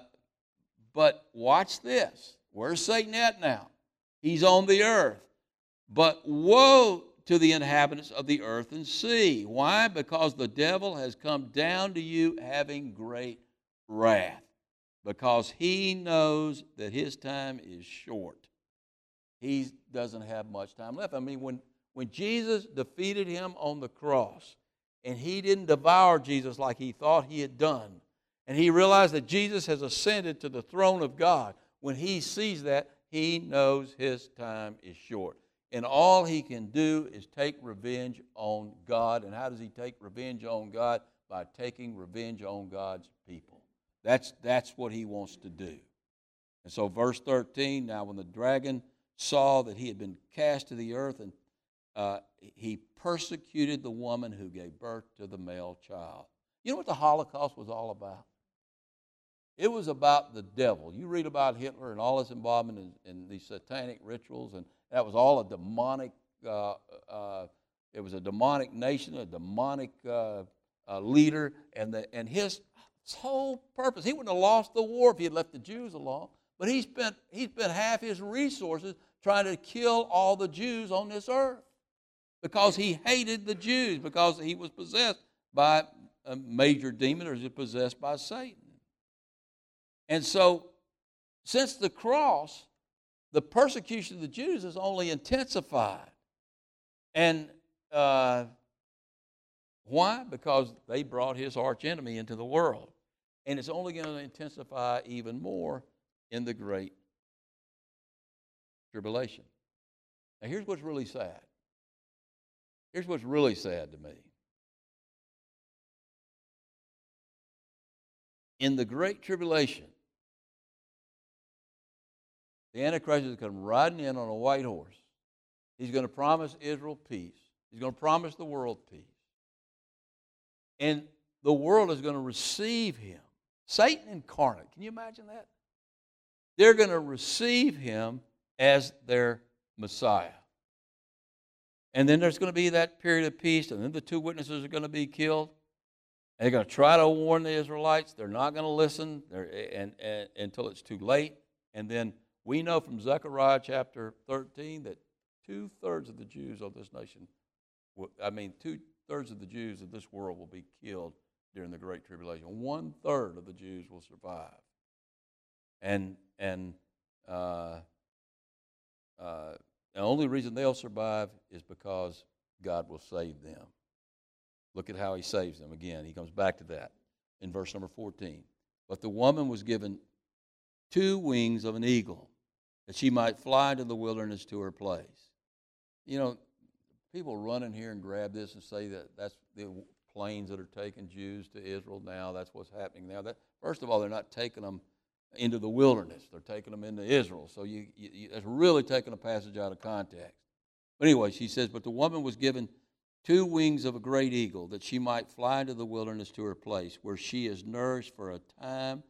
A: but watch this. Where's Satan at now? He's on the earth. But woe to the inhabitants of the earth and sea. Why? Because the devil has come down to you having great wrath, because he knows that his time is short. He doesn't have much time left. I mean, when, when Jesus defeated him on the cross, and he didn't devour Jesus like he thought he had done, and he realized that Jesus has ascended to the throne of God, when he sees that, he knows his time is short. And all he can do is take revenge on God. And how does he take revenge on God? By taking revenge on God's people. That's, that's what he wants to do. And so, verse 13 now, when the dragon saw that he had been cast to the earth, and uh, he persecuted the woman who gave birth to the male child. You know what the Holocaust was all about? It was about the devil. You read about Hitler and all his involvement in, in these satanic rituals and that was all a demonic, uh, uh, it was a demonic nation, a demonic uh, uh, leader, and, the, and his whole purpose, he wouldn't have lost the war if he had left the Jews alone, but he spent, he spent half his resources trying to kill all the Jews on this earth because he hated the Jews, because he was possessed by a major demon or is possessed by Satan. And so, since the cross, the persecution of the Jews is only intensified. And uh, Why? Because they brought his archenemy into the world. And it's only going to intensify even more in the great tribulation. Now, here's what's really sad. Here's what's really sad to me. In the great tribulation, the Antichrist is going to come riding in on a white horse. He's going to promise Israel peace. He's going to promise the world peace. And the world is going to receive him. Satan incarnate. Can you imagine that? They're going to receive him as their Messiah. And then there's going to be that period of peace, and then the two witnesses are going to be killed. And they're going to try to warn the Israelites. They're not going to listen and, and, until it's too late. And then we know from Zechariah chapter 13 that two thirds of the Jews of this nation, I mean, two thirds of the Jews of this world will be killed during the Great Tribulation. One third of the Jews will survive. And, and uh, uh, the only reason they'll survive is because God will save them. Look at how he saves them again. He comes back to that in verse number 14. But the woman was given two wings of an eagle that she might fly into the wilderness to her place. You know, people run in here and grab this and say that that's the planes that are taking Jews to Israel now. That's what's happening now. That, first of all, they're not taking them into the wilderness. They're taking them into Israel. So you, you, you, that's really taking a passage out of context. But anyway, she says, But the woman was given two wings of a great eagle that she might fly into the wilderness to her place, where she is nourished for a time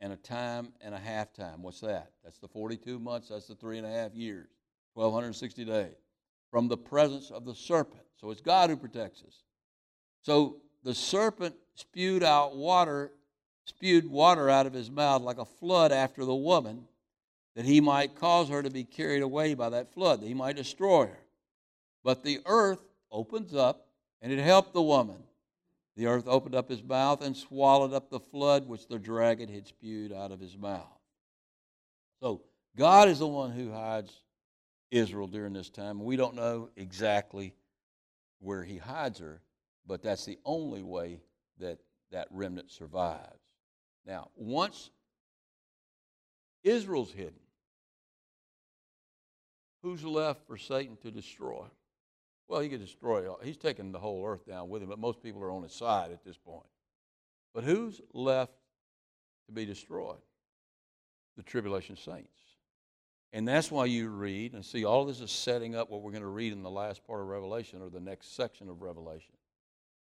A: and a time and a half time. What's that? That's the 42 months, that's the three and a half years, 1,260 days, from the presence of the serpent. So it's God who protects us. So the serpent spewed out water spewed water out of his mouth like a flood after the woman, that he might cause her to be carried away by that flood, that he might destroy her. But the earth opens up, and it helped the woman. The earth opened up his mouth and swallowed up the flood which the dragon had spewed out of his mouth. So, God is the one who hides Israel during this time. We don't know exactly where he hides her, but that's the only way that that remnant survives. Now, once Israel's hidden, who's left for Satan to destroy? Well, he could destroy, all. he's taking the whole earth down with him, but most people are on his side at this point. But who's left to be destroyed? The tribulation saints. And that's why you read and see all this is setting up what we're going to read in the last part of Revelation or the next section of Revelation.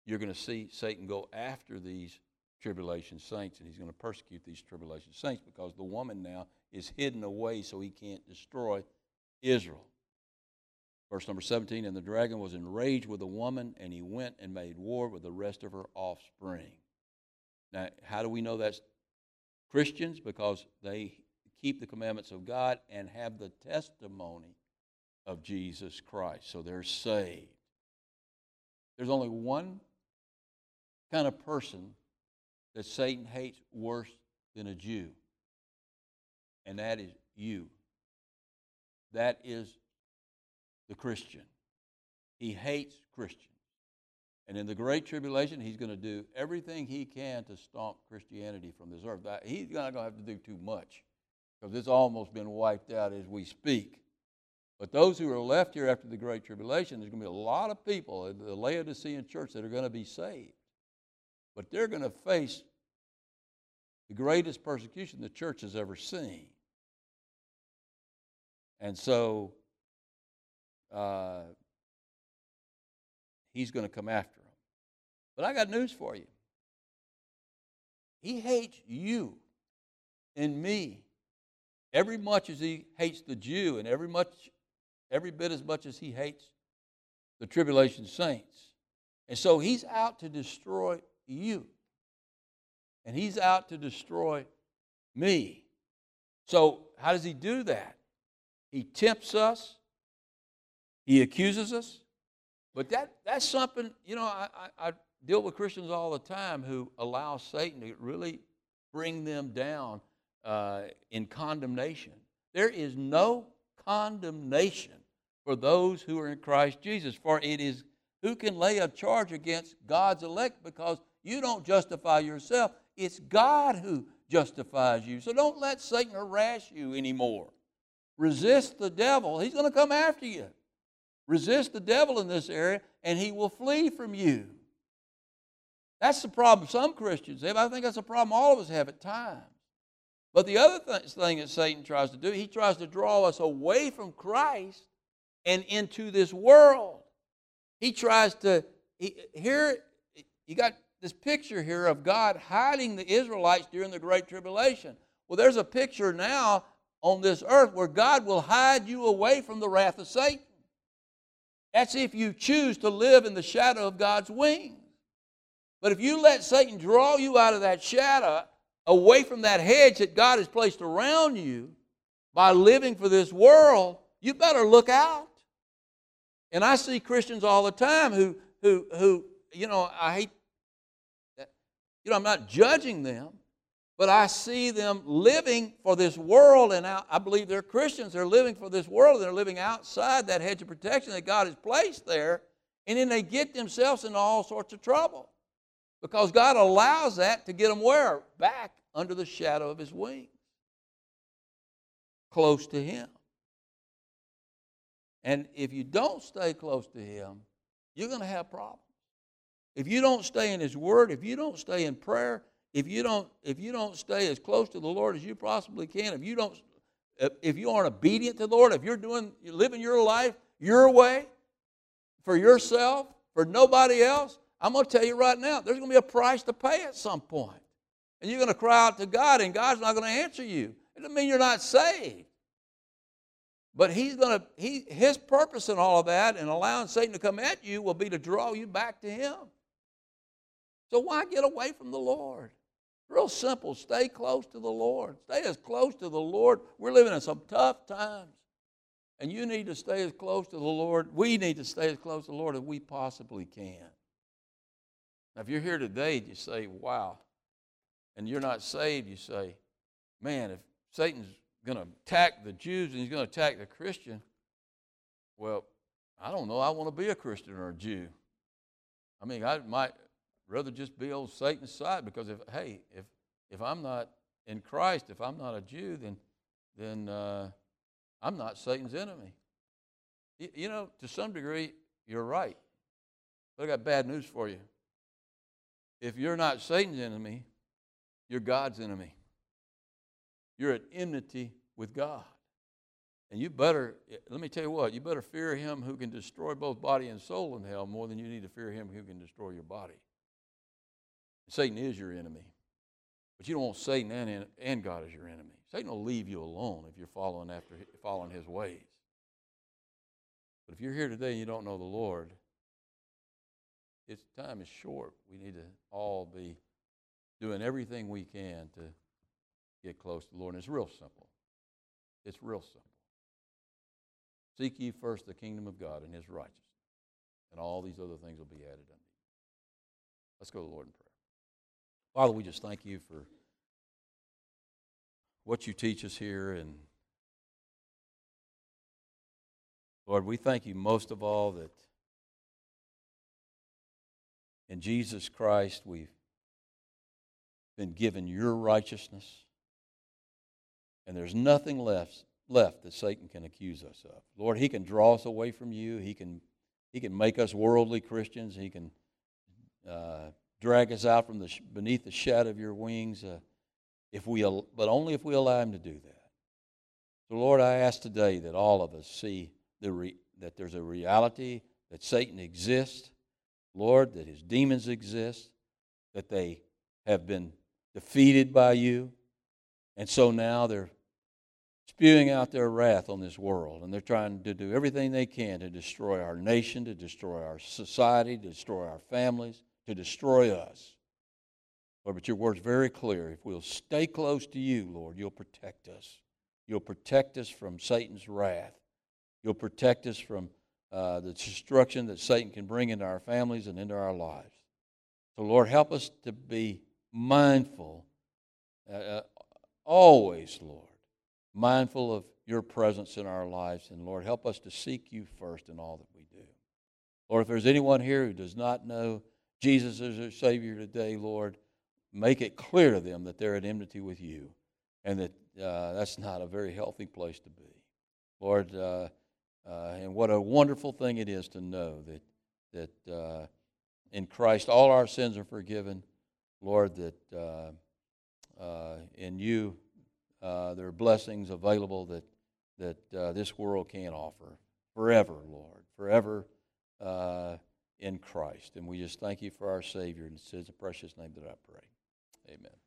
A: You're going to see Satan go after these tribulation saints, and he's going to persecute these tribulation saints because the woman now is hidden away so he can't destroy Israel. Verse number 17 And the dragon was enraged with the woman, and he went and made war with the rest of her offspring. Now, how do we know that's Christians? Because they keep the commandments of God and have the testimony of Jesus Christ. So they're saved. There's only one kind of person that Satan hates worse than a Jew, and that is you. That is the Christian. He hates Christians. And in the Great Tribulation, he's going to do everything he can to stomp Christianity from this earth. He's not going to have to do too much because it's almost been wiped out as we speak. But those who are left here after the Great Tribulation, there's going to be a lot of people in the Laodicean church that are going to be saved. But they're going to face the greatest persecution the church has ever seen. And so uh, he's going to come after them. But I got news for you. He hates you and me every much as he hates the Jew and every much every bit as much as he hates the tribulation saints. And so he's out to destroy you. And he's out to destroy me. So, how does he do that? He tempts us, he accuses us. But that, that's something, you know, I, I, I deal with Christians all the time who allow Satan to really bring them down uh, in condemnation. There is no condemnation for those who are in Christ Jesus, for it is Who can lay a charge against God's elect because you don't justify yourself? It's God who justifies you. So don't let Satan harass you anymore. Resist the devil. He's going to come after you. Resist the devil in this area, and he will flee from you. That's the problem some Christians have. I think that's a problem all of us have at times. But the other th- thing that Satan tries to do, he tries to draw us away from Christ and into this world. He tries to, he, here, you got this picture here of God hiding the Israelites during the Great Tribulation. Well, there's a picture now on this earth where God will hide you away from the wrath of Satan. That's if you choose to live in the shadow of God's wings. But if you let Satan draw you out of that shadow, away from that hedge that God has placed around you by living for this world, you better look out. And I see Christians all the time who, who, who you know, I hate, you know, I'm not judging them, but I see them living for this world, and I, I believe they're Christians. They're living for this world, they're living outside that hedge of protection that God has placed there, and then they get themselves into all sorts of trouble because God allows that to get them where? Back under the shadow of His wings, close to Him. And if you don't stay close to Him, you're going to have problems. If you don't stay in His Word, if you don't stay in prayer, if you don't, if you don't stay as close to the Lord as you possibly can, if you don't, if you aren't obedient to the Lord, if you're doing, you're living your life your way, for yourself, for nobody else, I'm going to tell you right now, there's going to be a price to pay at some point. And you're going to cry out to God, and God's not going to answer you. It doesn't mean you're not saved. But he's going to, he, his purpose in all of that and allowing Satan to come at you will be to draw you back to him. So why get away from the Lord? Real simple. Stay close to the Lord. Stay as close to the Lord. We're living in some tough times. And you need to stay as close to the Lord. We need to stay as close to the Lord as we possibly can. Now, if you're here today, you say, wow, and you're not saved, you say, man, if Satan's going to attack the Jews and he's going to attack the Christian, well, I don't know. I want to be a Christian or a Jew. I mean, I might rather just be on Satan's side because if hey, if if I'm not in Christ, if I'm not a Jew, then then uh, I'm not Satan's enemy. You, you know, to some degree, you're right. But I got bad news for you. If you're not Satan's enemy, you're God's enemy. You're at enmity with God. And you better, let me tell you what, you better fear him who can destroy both body and soul in hell more than you need to fear him who can destroy your body. Satan is your enemy. But you don't want Satan and, and God as your enemy. Satan will leave you alone if you're following after following his ways. But if you're here today and you don't know the Lord, its time is short. We need to all be doing everything we can to get close to the Lord. And it's real simple. It's real simple. Seek ye first the kingdom of God and his righteousness, and all these other things will be added unto you. Let's go to the Lord in prayer. Father, we just thank you for what you teach us here. And Lord, we thank you most of all that in Jesus Christ we've been given your righteousness. And there's nothing left, left that Satan can accuse us of. Lord, he can draw us away from you. He can, he can make us worldly Christians. He can uh, drag us out from the beneath the shadow of your wings, uh, if we, but only if we allow him to do that. So, Lord, I ask today that all of us see the re, that there's a reality that Satan exists, Lord, that his demons exist, that they have been defeated by you, and so now they're spewing out their wrath on this world, and they're trying to do everything they can to destroy our nation, to destroy our society, to destroy our families to destroy us. Lord, but your word's very clear. If we'll stay close to you, Lord, you'll protect us. You'll protect us from Satan's wrath. You'll protect us from uh, the destruction that Satan can bring into our families and into our lives. So, Lord, help us to be mindful, uh, uh always, Lord, mindful of your presence in our lives. And, Lord, help us to seek you first in all that we do. Lord, if there's anyone here who does not know Jesus as their Savior today, Lord, make it clear to them that they're at enmity with you and that uh, that's not a very healthy place to be. Lord, uh, uh, and what a wonderful thing it is to know that, that uh, in Christ all our sins are forgiven. Lord, that uh, uh, in you there are blessings available that, that this world can't offer forever, Lord, forever in Christ. And we just thank you for our Savior. And it's in the precious name that I pray. Amen.